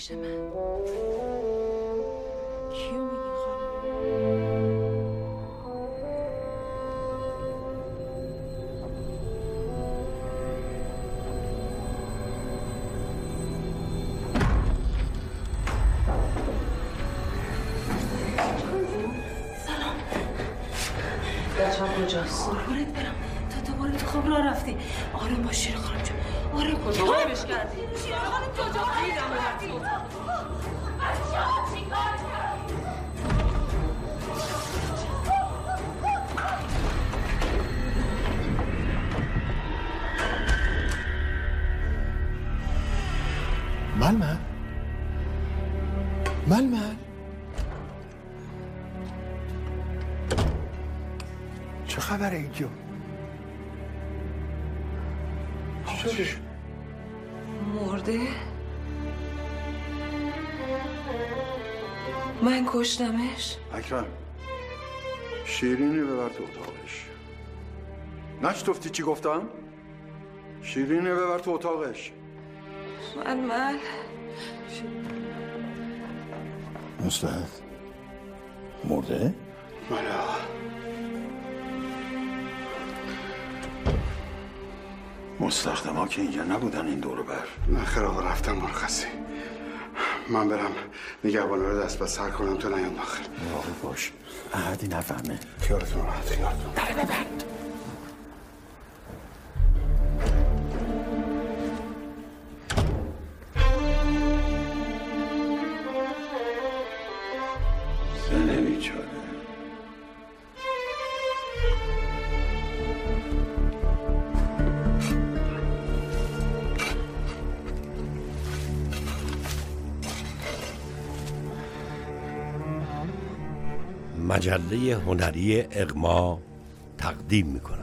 پیش من کیو میگی خانم؟ کجاست؟ قربونت برم. تا دوباره تو خواب راه رفتی. آروم باش شیر خانم جون. آروم کجا؟ غیبش کردی شیر خانم چی شده؟ مرده؟ من کشتمش؟ اکرم شیرینی ببر تو اتاقش. نشتفتی چی گفتم؟ شیرینی ببر تو اتاقش. من من مستعد. مرده؟ بله مستخدم ها که اینجا نبودن این دور بر. نه آقا رفتم مرخصی من برم نگهبانه رو دست به سر کنم تو نیام داخل. باش. احدی نفهمه. خیالتون راحت خیالتون در ببند. مجله هنری اغما تقدیم می‌کنند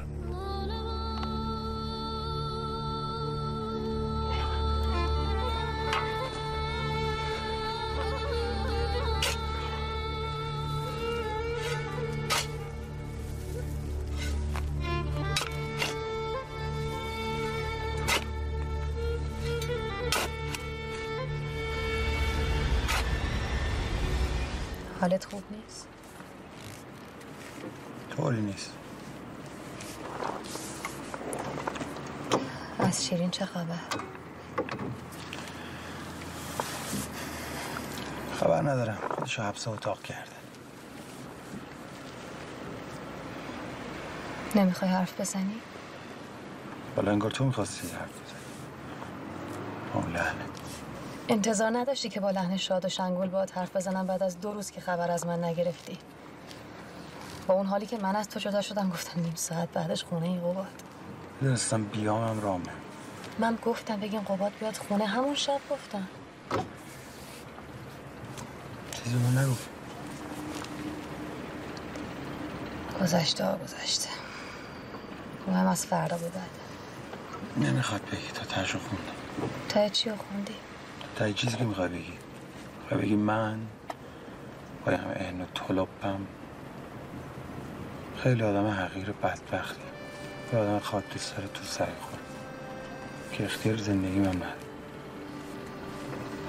طوری نیست. از شیرین چه خبر؟ خبر ندارم. خودشو حبس اتاق کرده. نمی‌خوای حرف بزنی؟ حالا انگار تو می‌خواستی حرف بزنی. لعنت. انتظار نداشتی که با لحن شاد و شنگول باید حرف بزنم بعد از دو روز که خبر از من نگرفتی؟ با اون حالی که من از تو جدا شدم گفتم نیم ساعت بعدش خونه این قباد. می‌دونستم بیامم رامه. من گفتم بگیم قباد بیاد خونه همون شب گفتم. چیزی رو نگفت. گذشته ها گذشته مهم از فردا به بعد. نمی‌خواد بگی. تا تشو خوندم تا چی رو خوندی؟ تا چیزی که می‌خوای بگی. می‌خوای بگی من با همه اهن و طلبم خیلی آدم حقیر بدبختی. یه آدم تو سر تو سعی خور که اختیار زندگی من من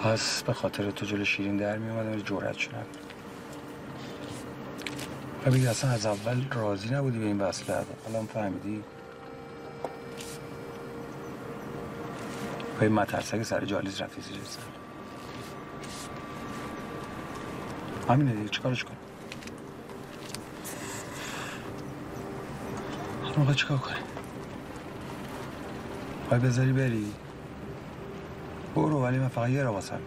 پس به خاطر تو جلو شیرین در میومدم ولی جورت شدم. و اصلا از اول راضی نبودی به این وصله. حالا هم فهمیدی؟ با این مترسک سر جالیز رفتی زیر سر. همینه دیگه چیکارش کنم؟ حالا می‌خوای چیکار کنی؟ می‌خوای بذاری بری؟ برو ولی من فقط یه را واسم.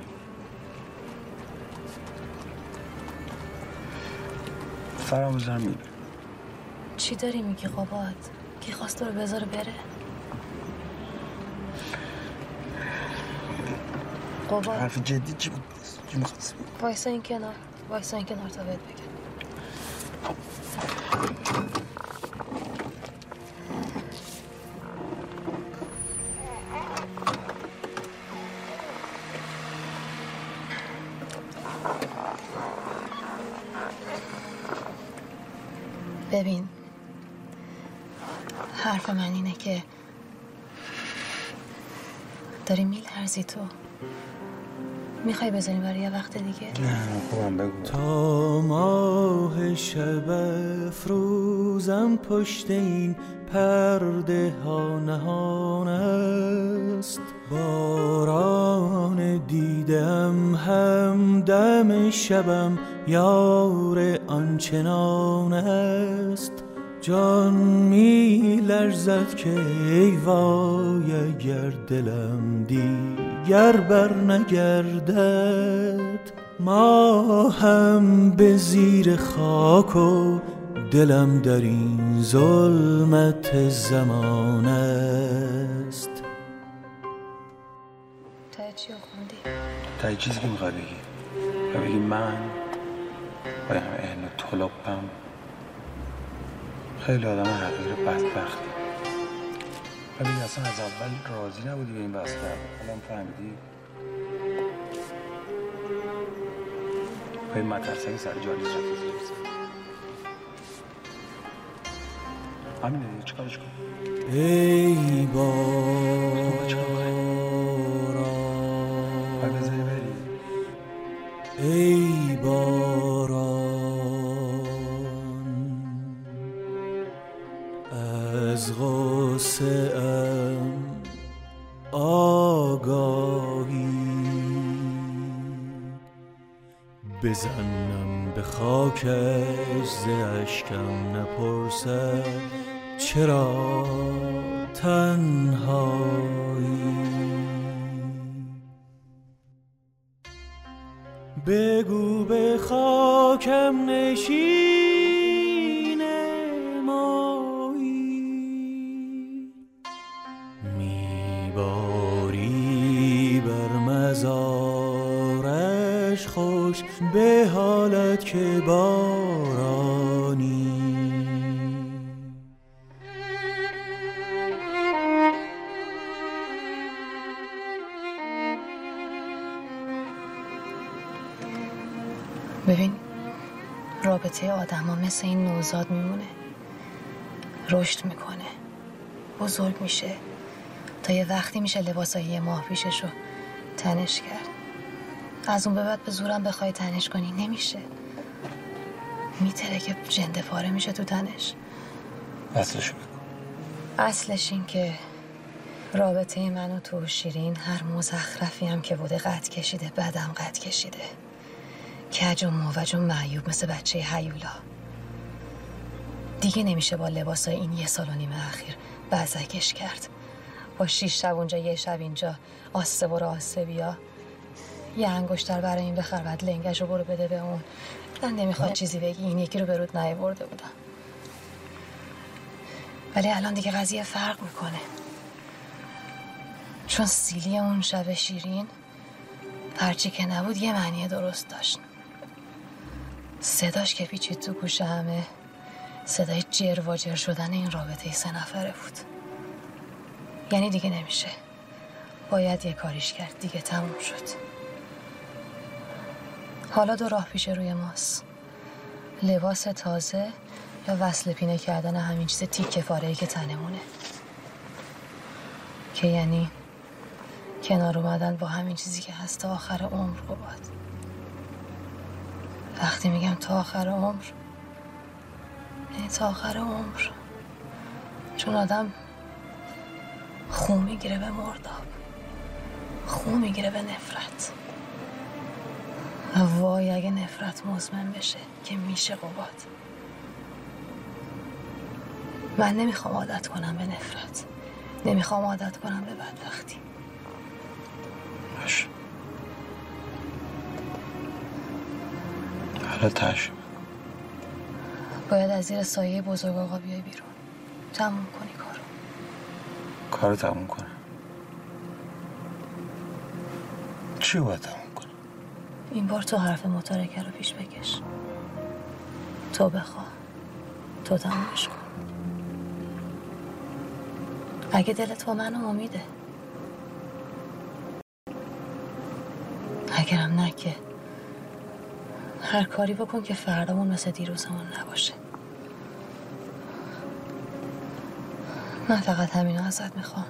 سرم بزنم چی داری میگی قباد؟ کی خواست تو رو بذاره بره؟ قباد. حرف جدی چی بود؟ چی می‌خواستی؟ بگی؟ وایسا این کنار. وایسا این کنار تا بهت بگم. داری میلرزی تو. می‌خوای بزنیم برای یه وقت دیگه؟ نه خوبم بگو. تا ماه شب افروزم پشت این پرده ها نهان است. باران دیدم هم دم شبم یار آنچنان است. جان می لرزد که ای وای اگر دلم دیگر بر نگردد ما هم به زیر خاک و دلم در این ظلمت زمان است. تا چی خوندی؟ تا یه چیزی که می‌خوای بگی. و بگی من همه علم طلبم خیلی آدم حقیر بدبختی. ولی اصلا از اول راضی نبودی به این بستر الان فهمیدی؟ با این مدرسه سر جالیز رفتی زیر همینه دیگه چیکارش کن ای باید بزنم به خاکش ز اشکم نپرسد چرا تنهایی. بگو به خاکم نشین مایی. میباری به حالت که بارانی. ببین رابطه آدم ها مثل این نوزاد میمونه. رشد می‌کنه. بزرگ میشه. تا یه وقتی میشه لباسای یه ماه پیشش رو تنش کرد. از اون به بعد به زورم بخوای تنش کنی. نمیشه. میتره که جنده پاره میشه تو تنش. اصلشو بگو. اصلش این که رابطه من و تو و شیرین هر مزخرفی هم که بوده قد کشیده بعدم قد کشیده. کج و موج و معیوب مثل بچه هیولا. دیگه نمیشه با لباسای این یه سال و نیم اخیر بزکش کرد. با شیش شب اونجا یه شب اینجا آسه برو آسه بیا. یه انگشتر برای این بخر بعد لنگش رو برو بده به اون. من نمی‌خواد چیزی بگی این یکی رو به رود برده بودم. ولی الان دیگه قضیه فرق می‌کنه. چون سیلی اون شب شیرین هرچی که نبود یه معنی درست داشت. صداش که پیچید تو گوش همه صدای جر و جر شدن این رابطه سه نفره بود. یعنی دیگه نمیشه. باید یه کاریش کرد دیگه تموم شد. حالا دو راه پیش روی ماست. لباس تازه یا وصل پینه کردن همین چیز تیکه پاره‌ای که تنمونه. که یعنی کنار اومدن با همین چیزی که هست تا آخر عمر بود وقتی میگم تا آخر عمر یعنی تا آخر عمر. چون آدم خو می‌گیره به مرداب خو می‌گیره به نفرت. وای اگه نفرت مزمن بشه که میشه قباد. من نمی‌خوام عادت کنم به نفرت. نمی‌خوام عادت کنم به بدبختی. باش حالا تش باید از زیر سایه بزرگ آقا بیای بیرون. تموم کنی کارو. کارو تموم کنم. چی باید تموم این بار تو حرف متارکه رو پیش بکش. تو بخوا. تو تمومش کن. اگه دلت با من امیده. اگرم نه که هر کاری بکن که فردامون مثل دیروزمون نباشه. من فقط همینو ازت می‌خوام.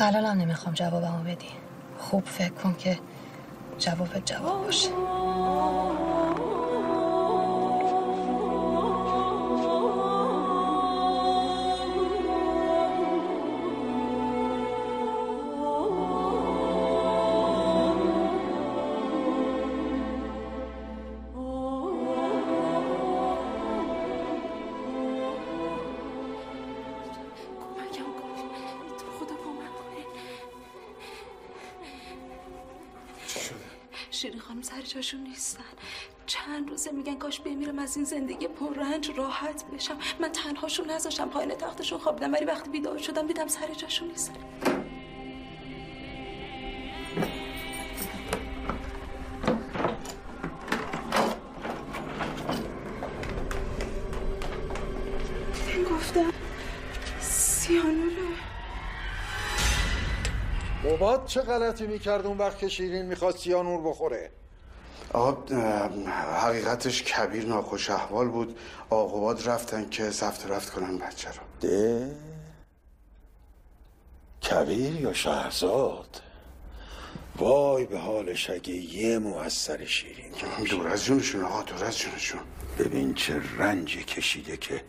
الانم نمی‌خوام جوابمو بدی. خوب فکر کن که جواب جواب باشه. روزه میگن کاش بمیرم از این زندگی پررنج راحت بشم. من تنهاشون نذاشتم پایین تختشون خوابیدم ولی وقتی بیدار شدم دیدم سر جاشون نیستن گفتم سیانوره. بابات چه غلطی می‌کرد اون وقت که شیرین می‌خواست سیانور بخوره؟ آقا حقیقتش کبیر ناخوش احوال بود. آقوات رفتن که سفت رفت کنن بچه رو. ده؟ کبیر یا شهرزاد؟ وای به حالش اگه یه مو از سر شیرین که دور از جونشون آقا دور از جونشون. ببین چه رنجی کشیده که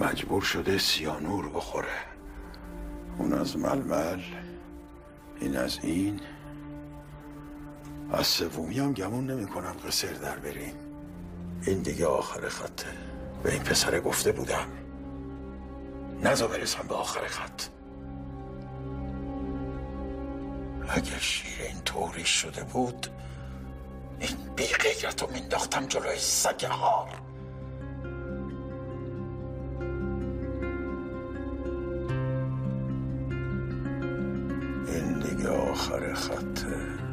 مجبور شده سیانور بخوره. اون از ململ این از این. از سومی هم گمون نمی کنم قصر در بریم. این دیگه آخر خطه. به این پسر گفته بودم. نزا برسم به آخر خط. اگه شیرین طوری شده بود این بی غیرت رو مینداختم جلوی سگ هار این دیگه آخر خطه.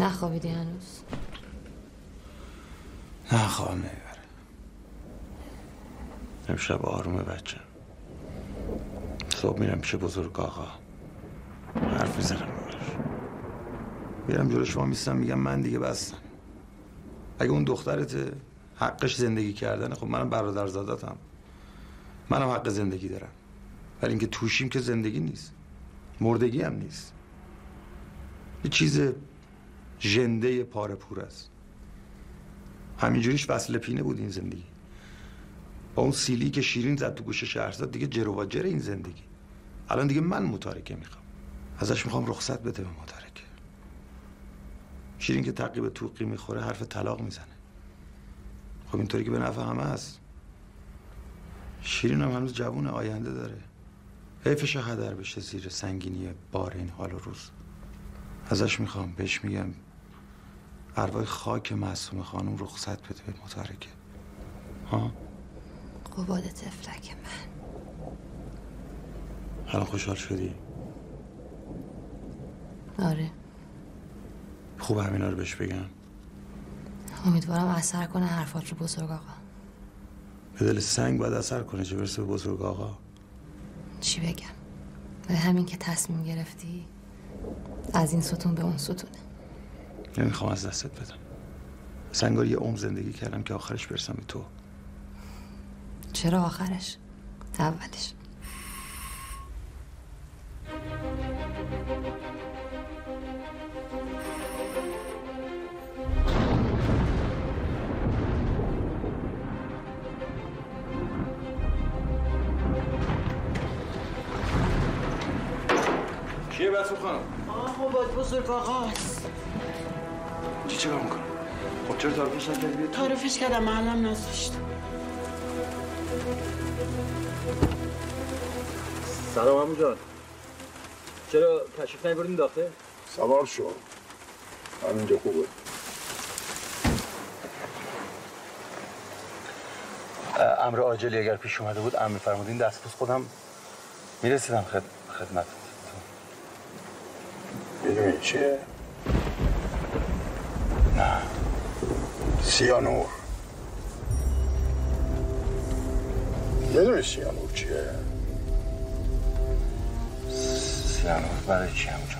نخوابیدی هنوز؟ نه خواب نمی‌بره امشب آرومه بچه صبح میرم پیش بزرگ آقا. حرف می‌زنم میرم جلو شما میستم میگم من دیگه بستم. اگه اون دخترت حقش زندگی کردنه. خب منم برادر زادتم منم حق زندگی دارم. ولی اینکه توشیم که زندگی نیست. مردگی هم نیست. یه چیز ژنده پاره پور است. همینجوریش وصل پینه بود این زندگی. با اون سیلی که شیرین زد تو گوش شهرزاد دیگه جر و جر این زندگی. الان دیگه من متارکه می‌خوام. ازش می‌خوام رخصت بده به متارکه. شیرین که تقیب توقی می‌خوره حرف طلاق می‌زنه. خب اینطوری که به نفع همه هست شیرین هم هنوز جوون آینده داره. حیفش هدر بشه زیر سنگینی بار این حال و روز. ازش می‌خوام بهش میگم. ارواح خاک معصوم خانم رخصت بده به متارکه. ها؟ قباد تفلک من. الان خوشحال شدی؟ آره. خوب همینا رو بهش بگم. امیدوارم اثر کنه حرفات رو بزرگ آقا. به دل سنگ باید اثر کنه چه برسه به بزرگ آقا؟ چی بگم؟ به همین که تصمیم گرفتی از این ستون به اون ستونه نمی‌خوام از دستت بدم. سنگار یه عمر زندگی کردم که آخرش برسم به تو. چرا آخرش؟ اولش. بسو خانم. آقا باید بزرگ آقاست چی چیکار می‌کنم خب چرا تعارفش نکردی؟ تعارفش کردم محلم نذاشت سلام عمو جان. چرا تشریف نیبردین داخل؟ سوار شو. همینجا خوبه. امر عاجلی اگر پیش اومده بود امر فرمودین دستپوس خودم می‌رسیدم خد... خدمت می‌دونی چیه؟ نه. سیانور. یه دونه سیانور چیه؟ سیانور برای چی همونجا؟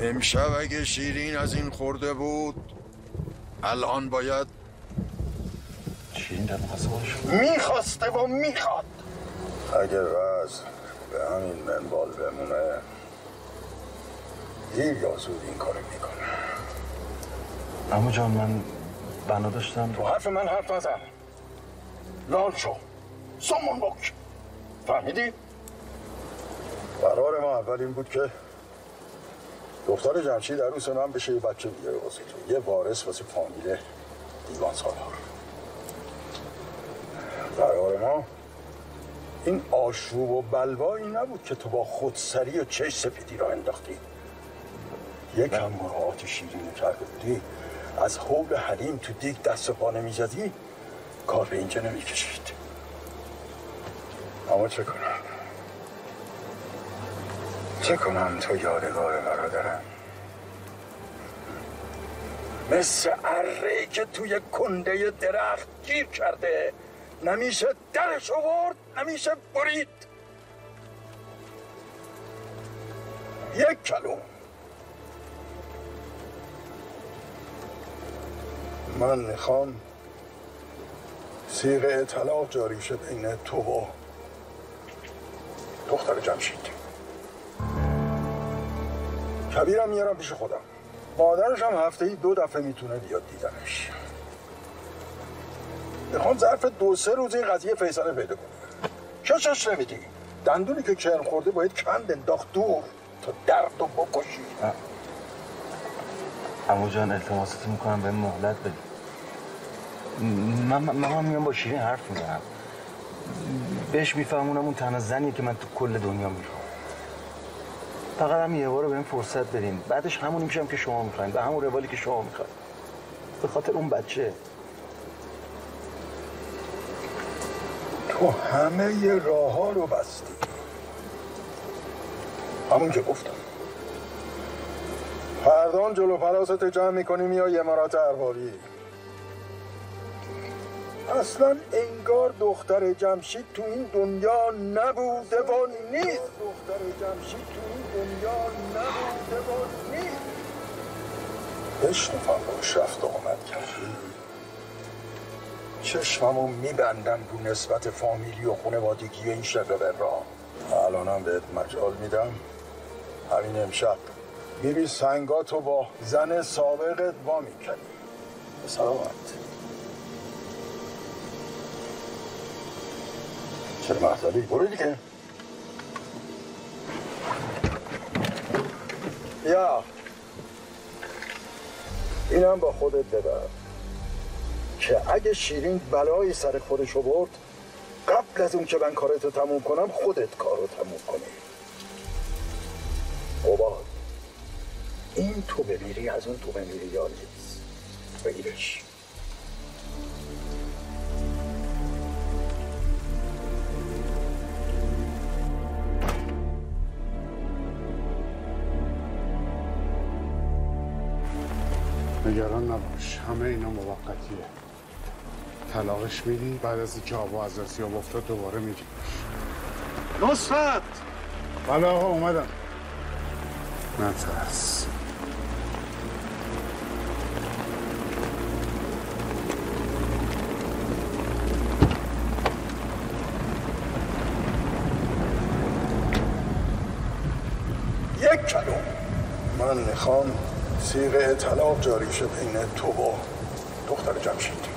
امشب اگه شیرین از این خورده بود الان باید شیرین در می‌خواسته و می‌خواد. اگه وضع به همین منبال بمونه دیر یا زود این کارو می‌کنه. اما جان من بنا داشتم. تو حرف من حرف نزن. لال شو. سمون بک فهمیدی؟ قرار ما اول این بود که دختر جمشید عروس من بشه یه بچه دیگه واسه تو. یه وارث واسه فامیل دیوان سالار. قرار ما این آشوب و بلوایی نبود که تو با خودسری و چش سپیدی را انداختی. یکم مراعات شیرین کرده بودی از حول حلیم تو دیگ دست و پا نمی‌زدی؟ کار به اینجا نمی‌کشید. اما چه کنم؟ چه کنم تو یادگار برادرم؟ مثل اره که توی کنده درخت گیر کرده نمیشه درش آورد نمیشه برید. یک کلوم. من می‌خوام سیغه طلاق جاری شه بین تو و دختر جمشید. کبیرم میارم پیش خودم. مادرش هم هفته ای دو دفعه می‌تونه بیاد دیدنش. می‌خوام ظرف دو سه روز این قضیه فیصله پیدا کنه چشش نمیدی. دندونی که کرم خورده باید کند انداخت دور تا درد و بکشی. امو جان التماست می‌کنم به مهلت بدی. من من میام با شیرین حرف می‌زنم. بهش میفهمونم اون تنها زنیه که من تو کل دنیا می‌خوام. فقط هم یه بار بهم فرصت بدین. بعدش همونی میشم که شما می‌خواین. به همون روالی که شما می‌خواین. به خاطر اون بچه. تو همه ی راه ها رو بستی. همون که گفتم. فردان جلو پلاست جمع می‌کنیم یا امارات اربابی اصلا انگار دختر جمشید تو این دنیا نبوده و نیست. دختر جمشید تو این دنیا نبوده و نیست. بشنفم باش رفت آمد کردی چشممو میبندم رو نسبت فامیلی و خانوادگی این شقه را الانم بهت مجال میدم. همین امشب میری سنگاتو با زن سابقت وا می‌کنی سلامت. چرا محضری؟ برو دیگه. یا. اینم با خودت ببر. که اگه شیرین بلایی سر خودش رو برد قبل از اون که من کارتو تموم کنم خودت کارو تموم کنی. عباد این تو بمیری از اون تو بمیری یا نیست؟ بگیرش. نگران نباش. همه اینا موقتیه. طلاقش میدی؟ بعد از اینکه آبا از آسیاب افتاد دوباره میدی نصفت بله آقا اومدم. نترس. یک کلوم من می‌خوام سیغه طلاق جاری شه بین تو و دختر جمشید.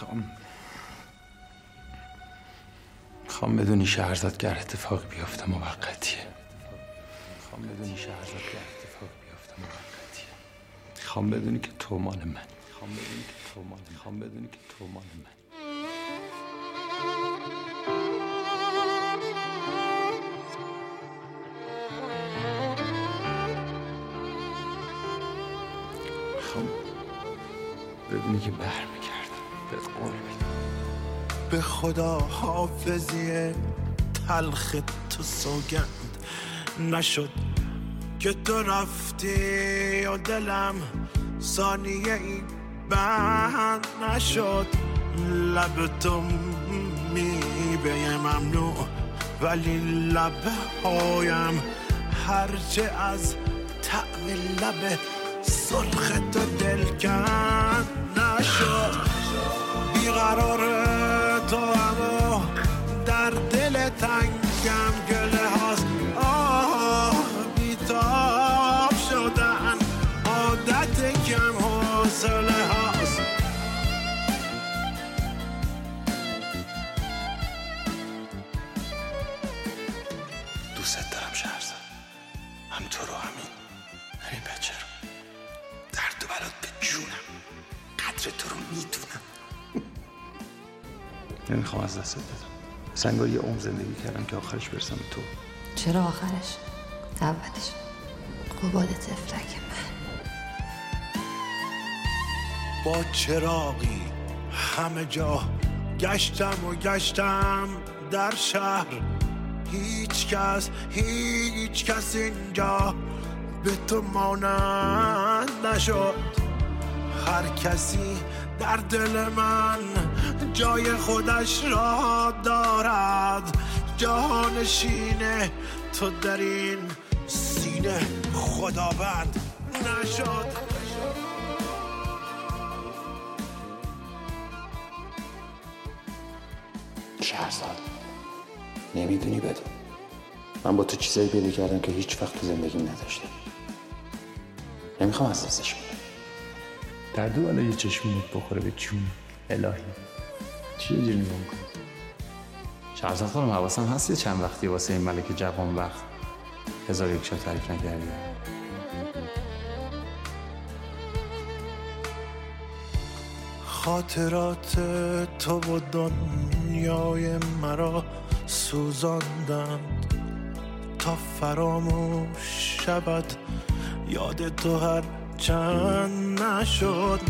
می‌خوام. می‌خوام بدونی شهرزاد گر اتفاق بیفته موقتیه. می‌خوام بدونی شهرزاد گر اتفاق گفتم موقتیه. می‌خوام بدونی که تو مال من. می‌خوام بدونی که تو مال می‌خوام بدونی که تو مال من. می‌خوام بدونی که میدم به خدا حافظی تلخ تو سوگند نشد که تو رفتی و دلم ثانیه ای بند نشد. لب تو میبه ممنوع ولی لب هایم هرچه از طعم لب سرخ تو دلکن نشد. بیقرار تو اما در دل تنگم گله هاست. آه بیتاب شدن. عادت کم حوصله هاست. دوست دارم شهرزاد. هم تو رو همین همین بچه رو. درد و بلات به جونم. قدر تو رو می‌دونم. نمی‌خوام از دست بدم. سنگار یه عمر زندگی کردم که آخرش برسم به تو. چرا آخرش؟ اولش قباد تفلک من. با چراغی همه جا گشتم و گشتم در شهر. هیچ کس هیچ کس اینجا به تو مانند نشد. هر کسی در دل من جای خودش را دارد. جانشین تو در این سینه خداوند نشد. شهرزاد نمی‌دونی بدون. من با تو چیزایی پیدا کردم که هیچ وقت تو زندگیم نداشتم. نمی‌خوام از دستش بدم در دو یه چشمونت بخوره به چون الهی. چی جوری نگاه می‌کنی؟ شهرزاد خانم حواسم هست یه چند وقتی واسه این ملک جوان وقت هزار یک شب تعریف نکردی. خاطرات تو و دنیای مرا سوزاندند. تا فراموش شود یاد تو هر چند نشد.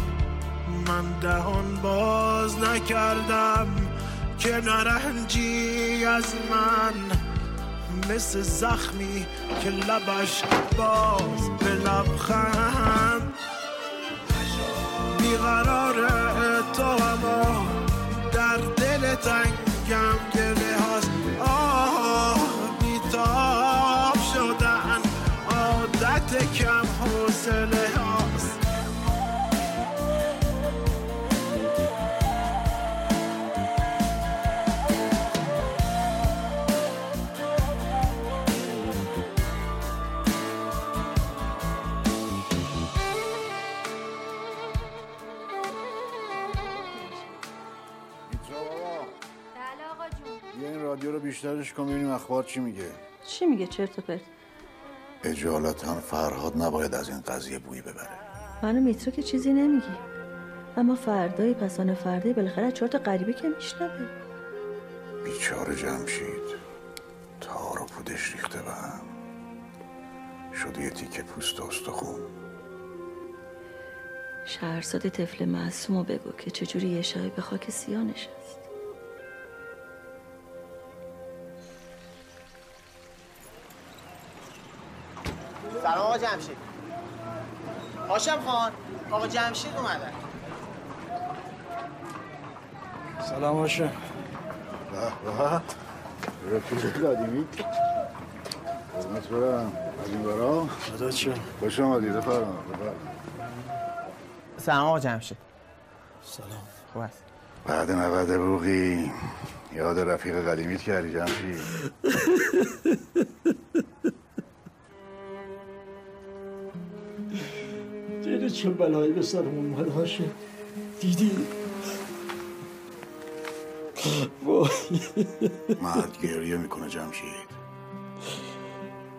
من دهان باز نکردم که نرنجی از من. مثل زخمی که لبش باز به لبخند. بیقرار تو اما در دل تنگم گله رو بیشترش کن ببینیم اخبار چی میگه. چی میگه؟ چرت و پرت اجالتا فرهاد نباید از این قضیه بوی ببره. منو میترو که چیزی نمیگی. اما فردای پسان فردای بالاخره تا غریبه که میشنوه. بیچاره جمشید. تار و پودش ریخته به هم. شده یه تیکه پوست و استخون. شهرزاد طفل معصومو بگو که چجوری یه شبی به خاک سیاه سلام آقا جمشید. هاشم خان آقا جمشید اومدن سلام باشه به رفیق قدیمی قرمت برم. از این برا. خدا چه. خوش آمدی بفرما بفرما. سلام آقا جمشید. سلام. خوب است. بعد نود بوغی. یاد رفیق قدیمیت کردی جمشید. بلایی به سرمون اومد هاشه دیدی؟ وای مرد گریه می‌کنه جمشید.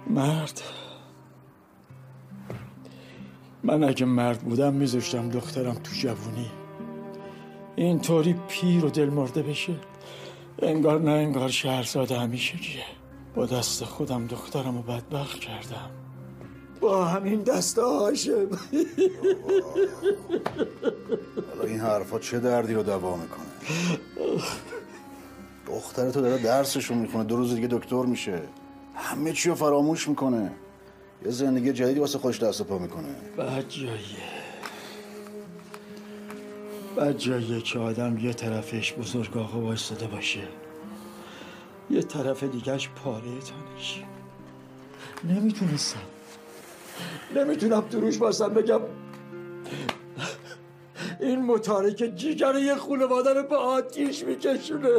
مرد. من اگه مرد بودم میذاشتم دخترم تو جوونی. اینطوری پیر و دل مرده بشه انگار نه انگار شهرزاد همیشگیه با دست خودم دخترم رو بدبخت کردم. با همین دست هاشم. حالا این حرفا چه دردی رو دوا می‌کنه؟ دختر تو داره درسشو می‌کنه دو روز دیگه دکتر میشه. همه چی رو فراموش می‌کنه. یه زندگی جدیدی واسه خوش دست پا می‌کنه. بعد جاییه جاییه که آدم یه طرفش بزرگ آقا وایستاده باشه. یه طرف دیگهش پاره تنش نمی‌تونستم نمی‌تونم تو روش بگم. این متاره که جیگر یه خانواده رو به آتیش میکشونه.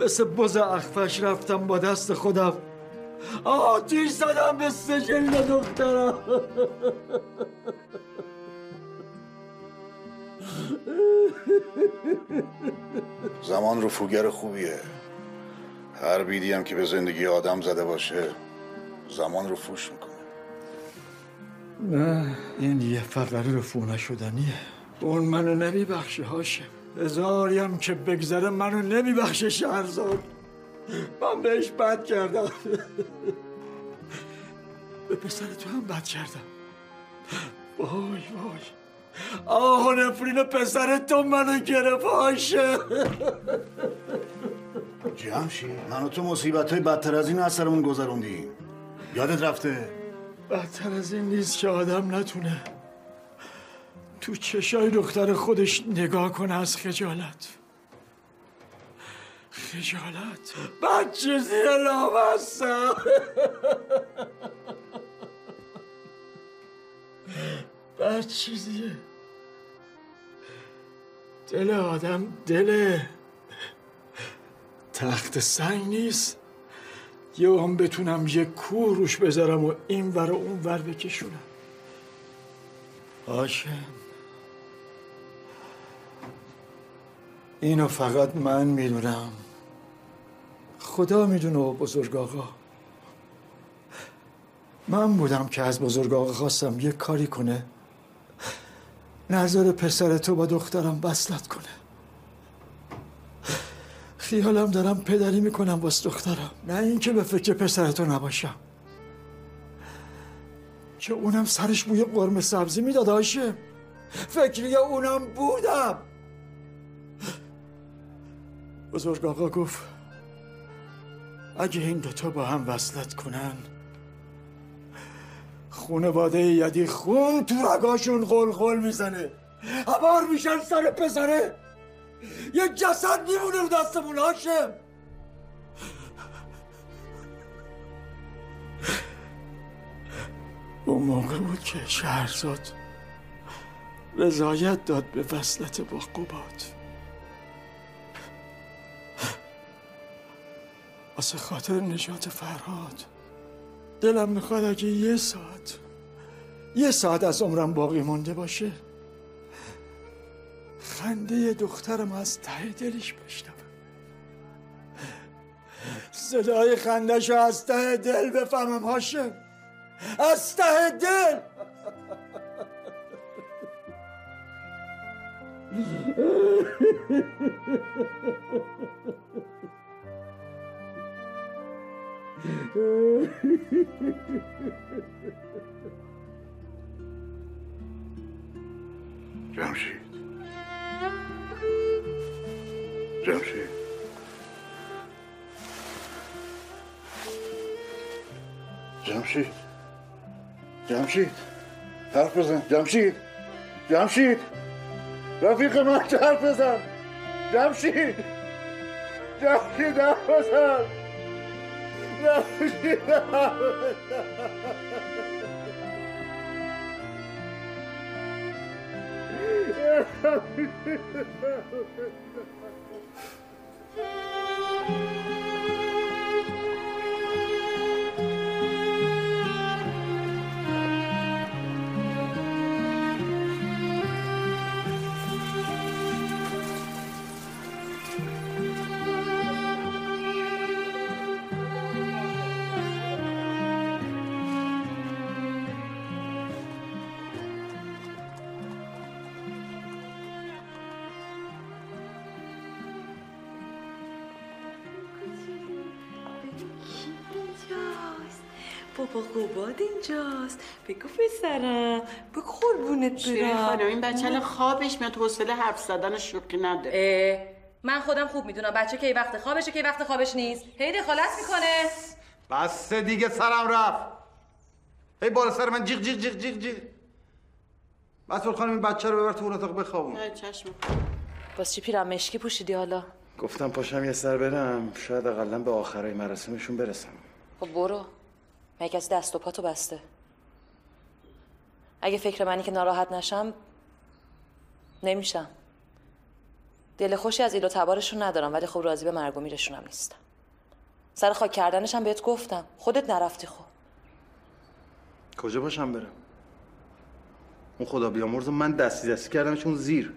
مثل بز اخفش رفتم با دست خودم. آتیش زدم به سجل دخترم زمان رفوگر خوبیه. هر بیدی هم که به زندگی آدم زده باشه زمان رو فوش می‌کنه. نه این یه فقره رفو نشدنیه. اون منو نمیبخشه هاشه. هزاریم که بگذره منو نمیبخشه شهرزاد. من بهش بد کردم. به پسر تو هم بد کردم. وای وای. آه نفرین پسر تو منو گرفت هاشه. جمشید من و تو مصیبت های بدتر از این از سرمون گذروندیم یادت رفته؟ بدتر از این نیست که آدم نتونه تو چشای دختر خودش نگاه کنه از خجالت. خجالت؟ بچه زیر لامستم بد چیزیه دل آدم دل. تخت سنگ نیست. یه هم بتونم یه کور روش بذارم و این ور و اون ور بکشونم. هاشم. اینو فقط من می‌دونم. خدا می‌دونه بزرگ آقا. من بودم که از بزرگ آقا خواستم یه کاری کنه. نظر پسر تو با دخترم وصلت کنه. خیالم دارم پدری می‌کنم باز دخترم. نه اینکه به فکر پسر تو نباشم. که اونم سرش بوی قرمه سبزی می‌داد هاشم فکری اونم بودم. بزرگ آقا گفت اگه این دوتا با هم وصلت کنن خونواده یدی خون تو رگاشون قلقل می‌زنه. هوار میشن سر پسره. یه جسد میمونه رو دستمون هاشم. اون موقع بود که شهرزاد رضایت داد به وصلت با قباد. واسه خاطر نجات فرهاد دلم می‌خواد اگه یه ساعت یه ساعت از عمرم باقی مونده باشه خنده دخترم از ته دلش بشنوم. صدای خندش از ته دل بفهمم هاشم. از ته دل! جمشید جمشید جمشید جمشید حرف بزن جمشید جمشید رفیق من حرف بزن جمشید جمشید حرف بزن não, não. não. بابا قوباد اینجاست. بگو پسرم بگو قربونت شیرین خانم برم این بچه الان خوابش میاد حوصله حرف زدن شوخی نداره من خودم خوب می‌دونم بچه کی وقت خوابشه کی وقت خوابش نیست. هی دخالت می‌کنه. بس دیگه سرم رفت. هی بالا سر من جیغ جیغ جیغ جیغ جیغ. مسئول خانم این بچه رو ببر تو اون اتاق بخوابون. چشم. باز چی پیرم مشکی پوشیدی حالا؟ گفتم پاشم یه سر برم شاید اقلا به آخرای مراسمشون برسم. خب برو. مگه کسی دست و پاتو بسته؟ اگه فکر منی که ناراحت نشم نمیشم. دل خوشی از ایل و تبارشون ندارم ولی خب راضی به مرگ و میرشونم نیستم سر خاک کردنشم بهت گفتم. خودت نرفتی خب. کجا باشم برم؟ اون خدا بیامرز من دستی دستی کردمشون زیر.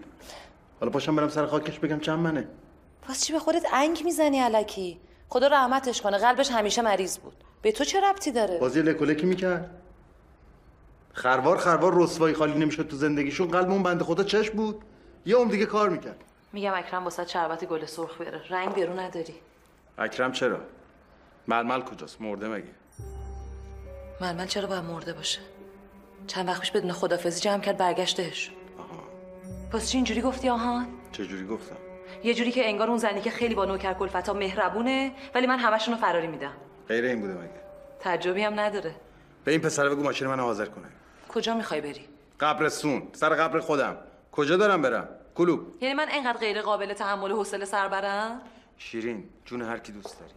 حالا پاشم برم سر خاکش بگم چند منه. باز چی به خودت انگ می‌زنی علکی خدا رحمتش کنه. قلبش همیشه مریض بود. به تو چه ربطی داره؟ بازی لکولکی می‌کرد؟ خروار خروار رسوایی خالی نمی‌شد تو زندگیشون. قلب اون بنده خدا چش بود. یه عمر دیگه کار می‌کرد. میگم اکرم واسه شربت گل سرخ بیاره رنگ برو نداری. اکرم چرا؟ ململ کجاست؟ مرده مگه؟ ململ چرا باید مرده باشه؟ چند وقت پیش بدون خدافزی جمع کرد برگشتش پس چی اینجوری گفتی آهان؟ چجوری گفتم؟ یه جوری که انگار اون زنی که خیلی با نوکر کلفتا مهربونه ولی من همشون رو فراری میدم. غیر این بوده مگه؟ تعجبی هم نداره. به این پسر بگو ماشین من حاضر کنه. کجا می‌خوای بری؟ قبرستون سر قبر خودم. کجا دارم برم؟ کلوب. یعنی من انقدر غیر قابل تحمل و حوصله سر برم؟ شیرین جون هر کی دوست داری.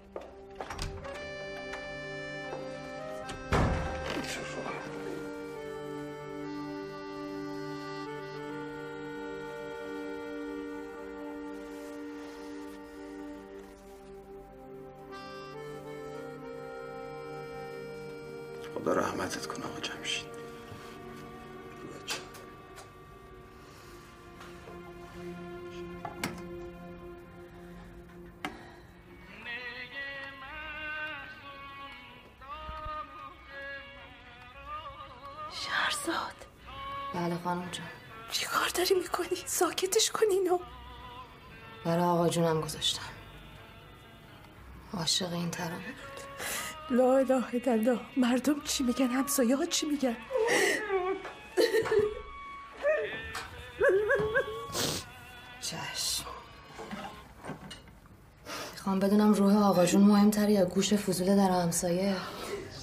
خدا رحمتت کنه آقا جمشید. شهرزاد. بله خانم جان. چی کار داری می‌کنی؟ ساکتش کن اینو. برای آقا جونم گذاشتم. عاشق این ترانه. بود لا اله الا الله. مردم چی میگن؟ همسایه ها چی میگن؟ چشم. می‌خوام بدونم روح آقا جون مهمتره یا گوش فضول در همسایه؟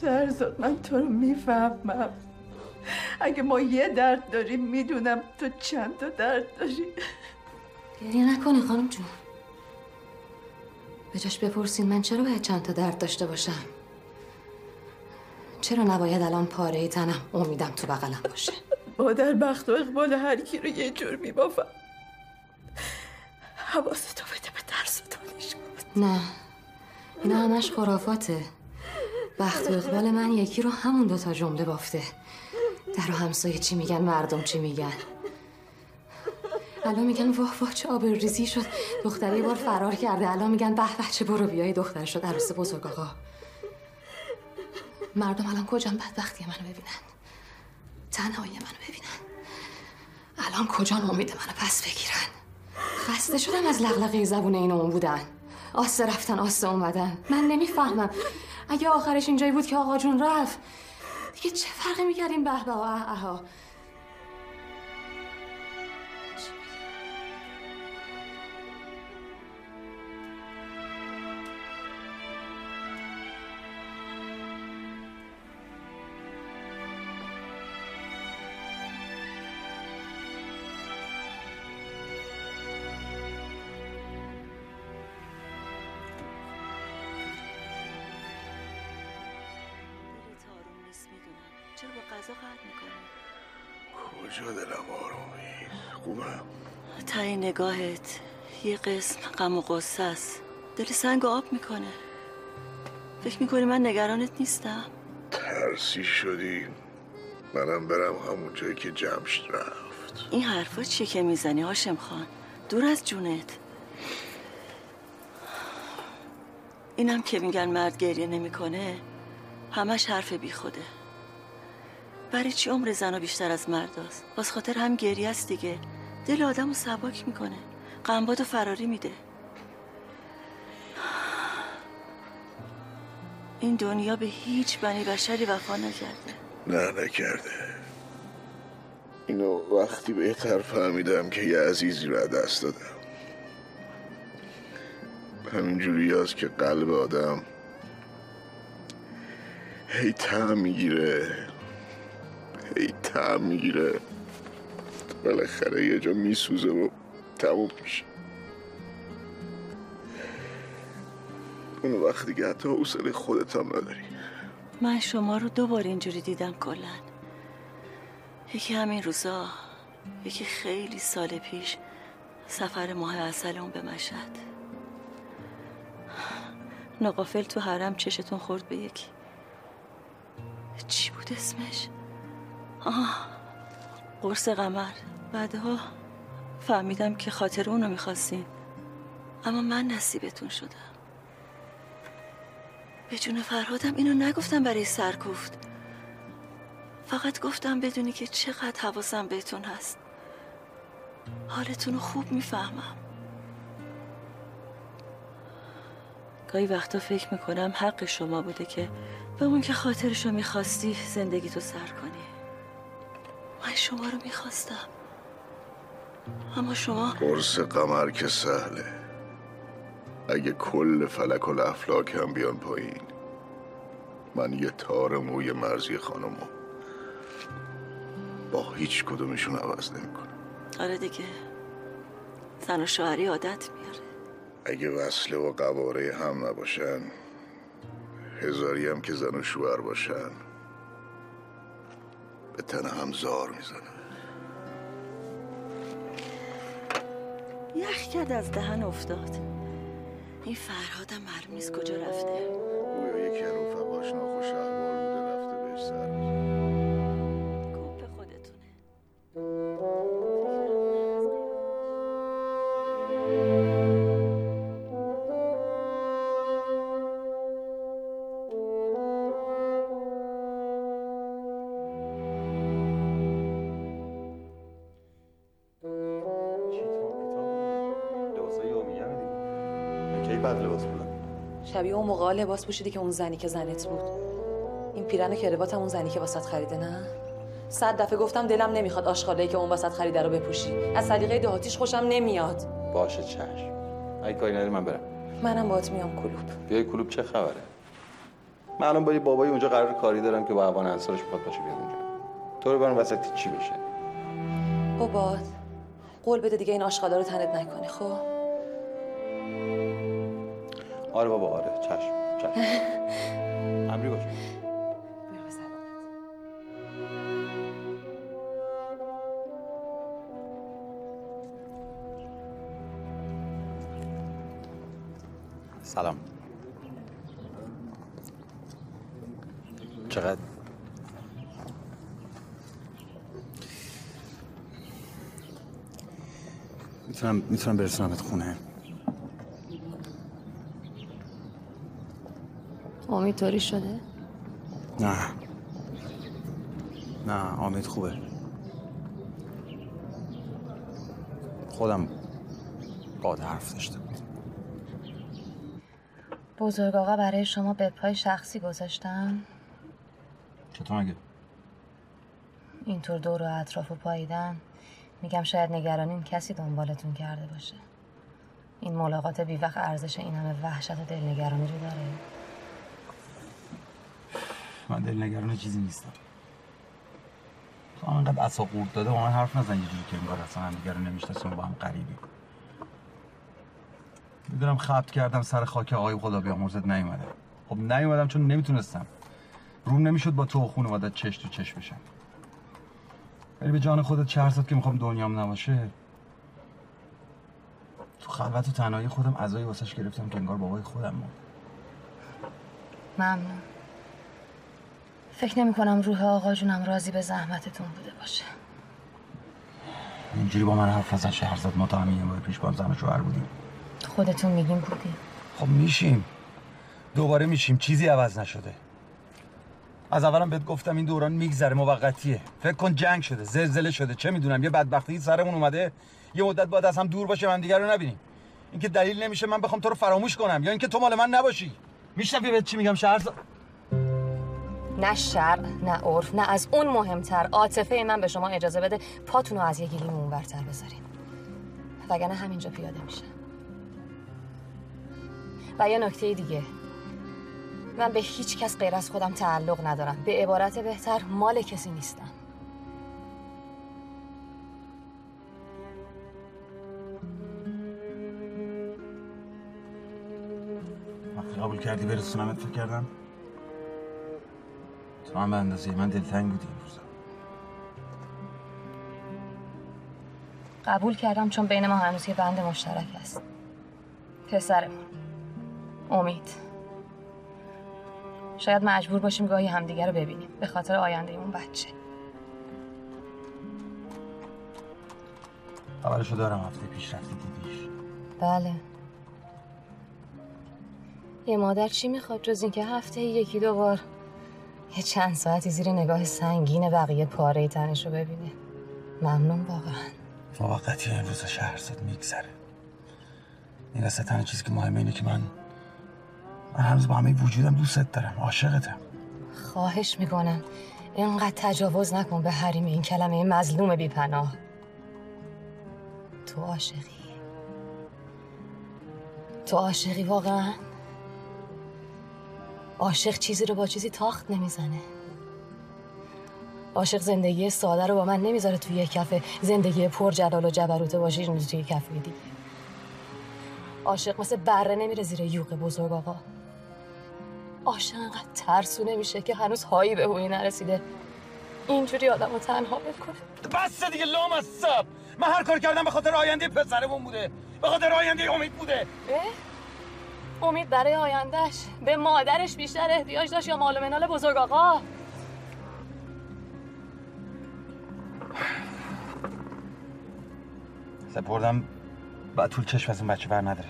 شهرزاد من تو رو می‌فهمم. اگه ما یه درد داریم می‌دونم تو چند تا درد داری. گریه نکنی خانم جون. به جاش بپرسین من چرا باید چند تا درد داشته باشم؟ چرا نباید الان پاره تنم امیدم تو بغلم باشه؟ با در بخت و اقبال هر کی رو یه جور میبافم. حواستو بده به درس و دانش. نه اینا همش خرافاته. بخت و اقبال من یکی رو همون دوتا جمله بافته. در و همسایه چی میگن مردم چی میگن؟ الان میگن واه واه چه آبر ریزی شد. دختره یه بار فرار کرده. الان میگن به به چه برو بیای دختر شد عروس بزرگ آقا. مردم الان کجان بدبختی منو ببینن؟ تنهایی منو ببینن. الان کجان امید منو پس بگیرن؟ خسته شدم از لغلقه زبون این اون بودن. آسه رفتن آسه اومدن. من نمی‌فهمم. اگه آخرش اینجایی بود که آقا جون رفت دیگه چه فرقی می‌کردیم به به و چرا با غذا قهر می‌کنی؟ کجا دلم آرومی خوبم تای نگاهت یه قسم غم و غصه است. دل سنگ آب می‌کنه. فکر می‌کنی من نگرانت نیستم؟ ترسی شدی. منم برم همون جایی که جمشید رفت. این حرفا چیه که می‌زنی هاشم خان؟ دور از جونت. اینم که میگن مرد گریه نمی‌کنه همش حرف بی خوده برای چی عمر زنا بیشتر از مرداست باز خاطر هم گریه است دیگه. دل آدم رو سباک می‌کنه. قنباد و فراری میده. این دنیا به هیچ بنی بشری وفا نکرده. نه نکرده. اینو وقتی بهتر فهمیدم که یه عزیزی رو دست دادم. همینجوری هست که قلب آدم هی تعم می‌گیره. هی تعم می‌گیره. بالاخره یه جا میسوزه و تموم میشه. اون وقت دیگه حتی حوصله خودت هم نداری. من شما رو دو بار اینجوری دیدم کلا یکی همین روزا یکی خیلی سال پیش سفر ماه اصل اون به مشهد. نقافل تو حرم چشتون خورد به یکی. چی بود اسمش؟ آه قرص قمر. بعدها فهمیدم که خاطر اونو می‌خواستین. اما من نصیبتون شدم. به جون فرهادم اینو نگفتم برای سرکوفت. فقط گفتم بدونی که چقدر حواسم بهتون هست. حالتون خوب می‌فهمم. گاهی وقتا فکر می‌کنم حق شما بوده که به اون که خاطرشو می‌خواستی زندگی تو سر کنی. من شما رو می‌خواستم. اما شما قرص قمر که سهله. اگه کل فلک و افلاک هم بیان پایین. من یه تار موی مرزی خانمو با هیچ کدومشون عوض نمی‌کنم. آره دیگه. زن و شوهری عادت میاره. اگه وصله و قواره هم نباشن هزاری هم که زن و شوهر باشن به تن هم زار می‌زنن یخ کرد از دهن افتاد. این فرهادم معلوم نیست کجا رفته؟ گویا یکی رفقاش ناخوش احوال بوده رفته بهش سر موقع لباس پوشیدی که اون زنی که زنت بود. این پیرن و کروات اون زنی که واسط خریده نه؟ صد دفعه گفتم دلم نمی‌خواد آشغالایی که اون وسط خریده رو بپوشی. از سلیقه دهاتیش خوشم نمیاد. باشه چشم. اگه کاری نداری من برم. منم باهات میام کلوب. بیای کلوب چه خبره؟ من الان با بابایی اونجا قرار کاری دارم که با اوان انصارش می‌خواد باشه بیاد اونجا. تو رو برم وسط چی بشه؟ بابات قول بده دیگه این آشغالا رو تنت نکنی خب؟ آره بابا آره. چشم چشم. امری باشه سلام. چقدر؟ می‌تونم می‌تونم برسونمت خونه. امید طوری شده؟ نه. نه امید خوبه. خودم باد حرف داشتم. بزرگ آقا برای شما به پای شخصی گذاشتن چطور مگه؟ اینطور دور و اطراف و پاییدن. میگم شاید نگرانین کسی دنبالتون کرده باشه. این ملاقات بی وقت ارزش این همه وحشت و دلنگرانی رو داره. من دلنگران چیزی نیستم. تو انقدر اصا قورت داده با من حرف نزن یه جوری که انگار اصلا هم دیگه رو نمی‌شناسیم با هم قریبی می‌دونم خبت کردم سر خاک آقای خدا بیامرزت نیومده. خب نیومدم چون نمی‌تونستم. روم نمی‌شد با تو و خانوادت چش تو چش بشم ولی به جان خودت چه زد که می‌خوام دنیام نباشه؟ تو خلوت و تنهایی خودم عزایی واسش گرفتم که انگار بابای خودم بود. ممنون. فکر نمی کنم روح آقا جونم راضی به زحمتتون بوده باشه. اینجوری با من حرف نزن شهرزاد ما تا همین یه پیش با هم زن و شوهر بودیم. خودتون میگیم بودی؟ خب میشیم. دوباره میشیم. چیزی عوض نشده. از اولم بهت گفتم این دوران میگذره موقتیه. فکر کن جنگ شده زلزله شده. چه می‌دونم یه بدبختی سرمون اومده یه مدت بعد از هم دور باشه من دیگر رو نبینیم. اینکه دلیل نمیشه من بخوام تو رو فراموش کنم یا اینکه تو مال من نباشی. میشنوی به چی میگم شهرزاد؟ نه شرع نه عرف نه از اون مهمتر. عاطفه من به شما اجازه بده پاتون رو از یه گلیم اونورتر بذارین وگرنه همینجا پیاده میشم و یه نکته دیگه. من به هیچ کس غیر از خودم تعلق ندارم. به عبارت بهتر مال کسی نیستم. قبول کردی برسونمت فکر کردم تو هم به اندازه من دلتنگ بودی این روزا قبول کردم چون بین ما هنوز یه بند مشترک هست پسرمون امید شاید مجبور باشیم گاهی همدیگه رو ببینیم به خاطر آینده اون بچه خبرشو دارم هفته پیش رفتی دیدیش بله یه مادر چی می‌خواد جز اینکه هفته یکی دو بار یه چند ساعتی زیر نگاه سنگین بقیه پاره تنش رو ببینه. ممنون واقعا. موقتی این روزا شهرزاد میگذره. این وسط تنها چیزی که مهمه اینه که من من هنوز با همه وجودم دوستت دارم عاشقتم خواهش می‌کنم. اینقدر تجاوز نکن به حریم این کلمه مظلوم بی پناه تو عاشقی. تو عاشقی واقعا؟ عاشق چیزی رو با چیزی تاخت نمی‌زنه. عاشق زندگی ساده رو با من نمی‌ذاره توی یه کفه. زندگی پر جلال و جبروت باشه توی یه کفه دیگه. عاشق مثل بره نمیره زیر یوق بزرگ آقا. عاشق انقدر ترسو نمیشه که هنوز هایی به هوی نرسیده. اینجوری آدم رو تنها بکنه بس دیگه لام از سب. من هر کار کردم به خاطر آینده پسرمون بوده. به خاطر آینده امید بوده. اه؟ امید برای آیندهش به مادرش بیشتر احتیاج داشت یا مال منال بزرگ آقا؟ سپردم. بعد طول چشم از این بچه بر نداره.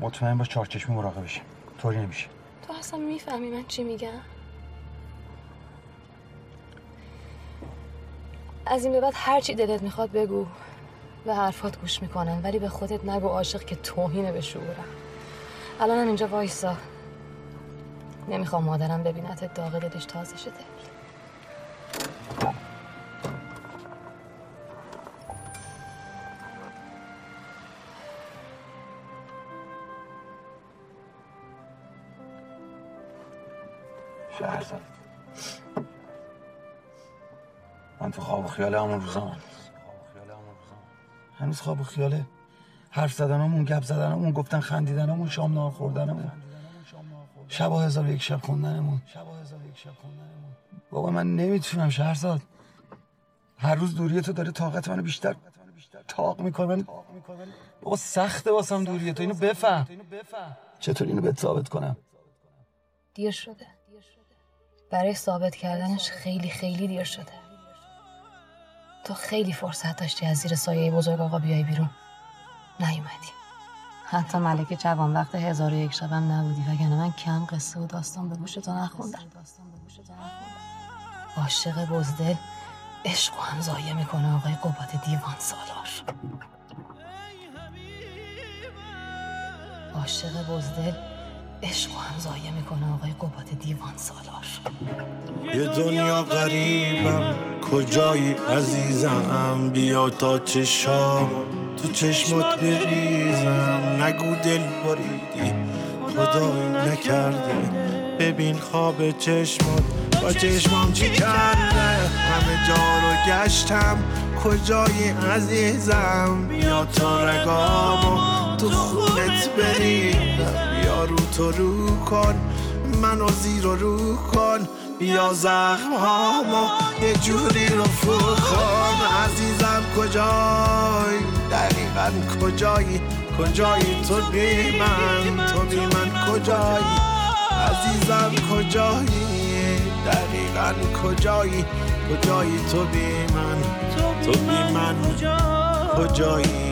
مطمئن باش چهار چشمی مراقبش طوری نمیشه. تو اصلا می‌فهمی من چی میگم؟ از این به بعد هر چی دلت می‌خواد بگو به حرفات گوش می‌کنم ولی به خودت نگو عاشق که توهینه به شعورم. الانم اینجا وایسا. نمی‌خوام مادرم ببینت داغ دلش تازه شده. شهرزاد من تو خواب و خیال همون روزا هنوز خواب و خیاله؟ حرف زدنمون گپ زدنمون گفتن خندیدنمون شام نهار خوردنمون. شب هزار یک شب خوندنمون. بابا من نمی‌تونم شهرزاد هر روز دوری تو داره طاقت منو بیشتر تاق می‌کنه. بابا سخته واسم دوری تو اینو بفهم. چطور اینو بهت ثابت کنم؟ دیر شده. برای ثابت کردنش خیلی خیلی دیر شده. تو خیلی فرصت داشتی از زیر سایه بزرگ آقا بیای بیرون. نیومدی. حتی ملکه جوان وقت هزار و یک شبم نبودی وگرنه من کم قصه و داستان به گوش تو نخوندم. عاشق بزدل عشق و هم ضایع می‌کنه آقای قبات دیوان سالار. عاشق بزدل عشق و هم ضایع می‌کنه آقای قبات دیوان سالار. یه دنیا غریبم کجایی عزیزم؟ بیا تا چشام. تو چشمات بریزم نگو دل بریدی خدایی نکرده. ببین خواب چشمات با چشمام چی کرده؟ همه جا رو گشتم کجایی عزیزم؟ بیا تا رگامو تو خونت بریدم بیا رو تو رو کن منو زیر رو کن. بیا زخم هامو یه جوری رو کن. عزیزم کجایی؟ دقیقا کجایی؟ کجایی تو بی من؟ تو بی من کجایی؟ عزیزم کجایی؟ دقیقا کجایی؟ کجایی تو بی من؟ تو بی من کجایی؟